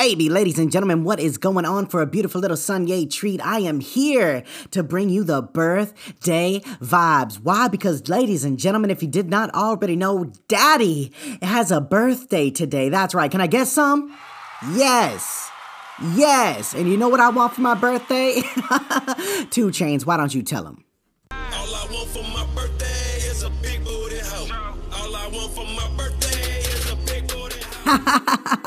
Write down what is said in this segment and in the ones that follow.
baby. Ladies and gentlemen, what is going on for a beautiful little Sunday treat? I am here to bring you the birthday vibes. Why? Because, ladies and gentlemen, if you did not already know, Daddy has a birthday today. That's right. Can I guess some? Yes. Yes. And you know what I want for my birthday? 2 Chainz. Why don't you tell him?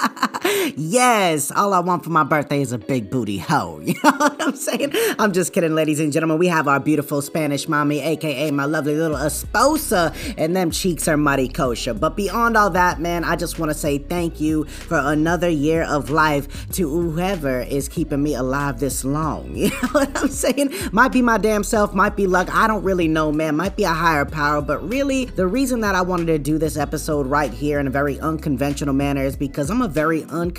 yes, all I want for my birthday is a big booty hoe. You know what I'm saying? I'm just kidding, ladies and gentlemen. We have our beautiful Spanish mommy, aka my lovely little esposa, and them cheeks are mighty kosher. But beyond all that, man, I just want to say thank you for another year of life to whoever is keeping me alive this long. You know what I'm saying? Might be my damn self, might be luck. I don't really know, man. Might be a higher power, but really, the reason that I wanted to do this episode right here in a very unconventional manner is because I'm a very unconventional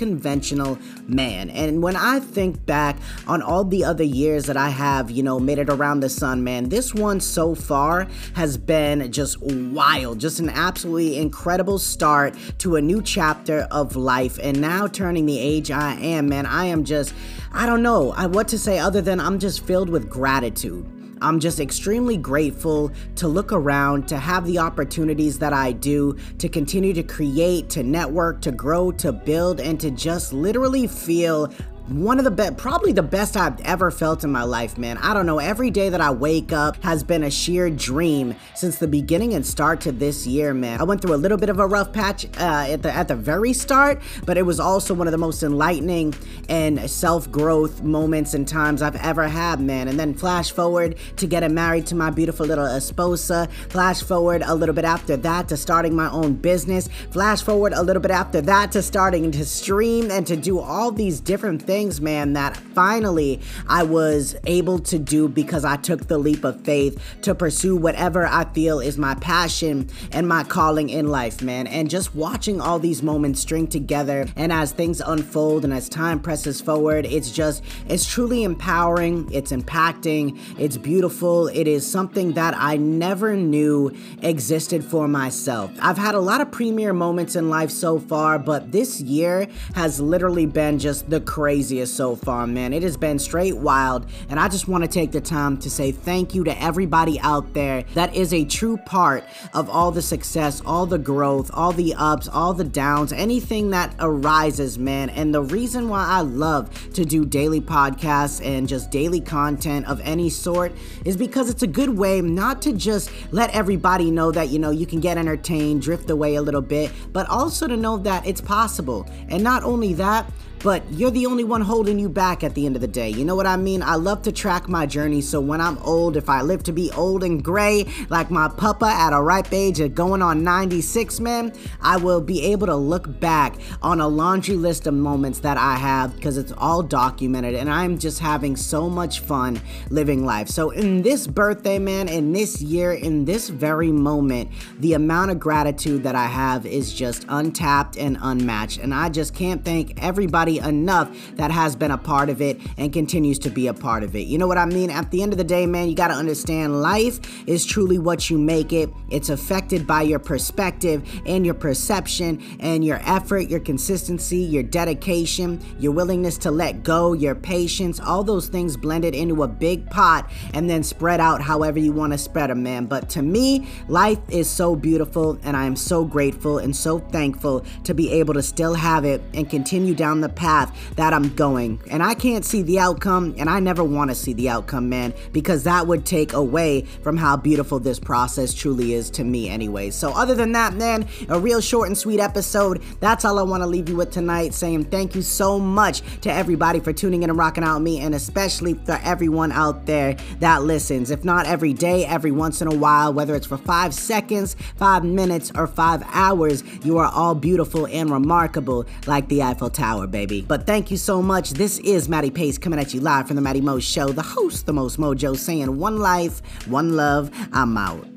man. And when I think back on all the other years that I have, you know, made it around the sun, man, this one so far has been just wild, just an absolutely incredible start to a new chapter of life. And now turning the age I am, man, I am just, I don't know what to say other than I'm just filled with gratitude. I'm just extremely grateful to look around, to have the opportunities that I do, to continue to create, to network, to grow, to build, and to just literally feel one of the best, probably the best I've ever felt in my life, man. I don't know. Every day that I wake up has been a sheer dream since the beginning and start to this year, man. I went through a little bit of a rough patch uh, at the at the very start, but it was also one of the most enlightening and self growth moments and times I've ever had, man. And then flash forward to getting married to my beautiful little esposa. Flash forward a little bit after that to starting my own business. Flash forward a little bit after that to starting to stream and to do all these different things things, man, that finally I was able to do because I took the leap of faith to pursue whatever I feel is my passion and my calling in life, man. And just watching all these moments string together and as things unfold and as time presses forward, it's just, it's truly empowering, it's impacting, it's beautiful. It is something that I never knew existed for myself. I've had a lot of premier moments in life so far, but this year has literally been just the crazy craziest so far, man. It has been straight wild, and I just want to take the time to say thank you to everybody out there that is a true part of all the success, all the growth, all the ups, all the downs, anything that arises, man. And the reason why I love to do daily podcasts and just daily content of any sort is because it's a good way not to just let everybody know that, you know, you can get entertained, drift away a little bit, but also to know that it's possible. And not only that, but you're the only one holding you back at the end of the day. You know what I mean? I love to track my journey so when I'm old, if I live to be old and gray, like my papa at a ripe age of going on 96, man, I will be able to look back on a laundry list of moments that I have because it's all documented and I'm just having so much fun living life. So, in this birthday, man, in this year, in this very moment, the amount of gratitude that I have is just untapped and unmatched. And I just can't thank everybody enough that has been a part of it and continues to be a part of it. You know what I mean? At the end of the day, man, you got to understand life is truly what you make it. It's affected by your perspective and your perception and your effort, your consistency, your dedication, your willingness to let go, your patience, all those things blended into a big pot and then spread out however you want to spread them, man. But to me, life is so beautiful and I am so grateful and so thankful to be able to still have it and continue down the path that I'm going. And I can't see the outcome, and I never want to see the outcome, man, because that would take away from how beautiful this process truly is to me, anyway. So, other than that, man, a real short and sweet episode. That's all I want to leave you with tonight, saying thank you so much to everybody for tuning in and rocking out me, and especially for everyone out there that listens. If not every day, every once in a while, whether it's for five seconds, five minutes, or five hours, you are all beautiful and remarkable like the Eiffel Tower, baby baby. But thank you so much. This is Matty Pace coming at you live from the Matty Mo Show, the host, the most mojo, saying one life, one love. I'm out.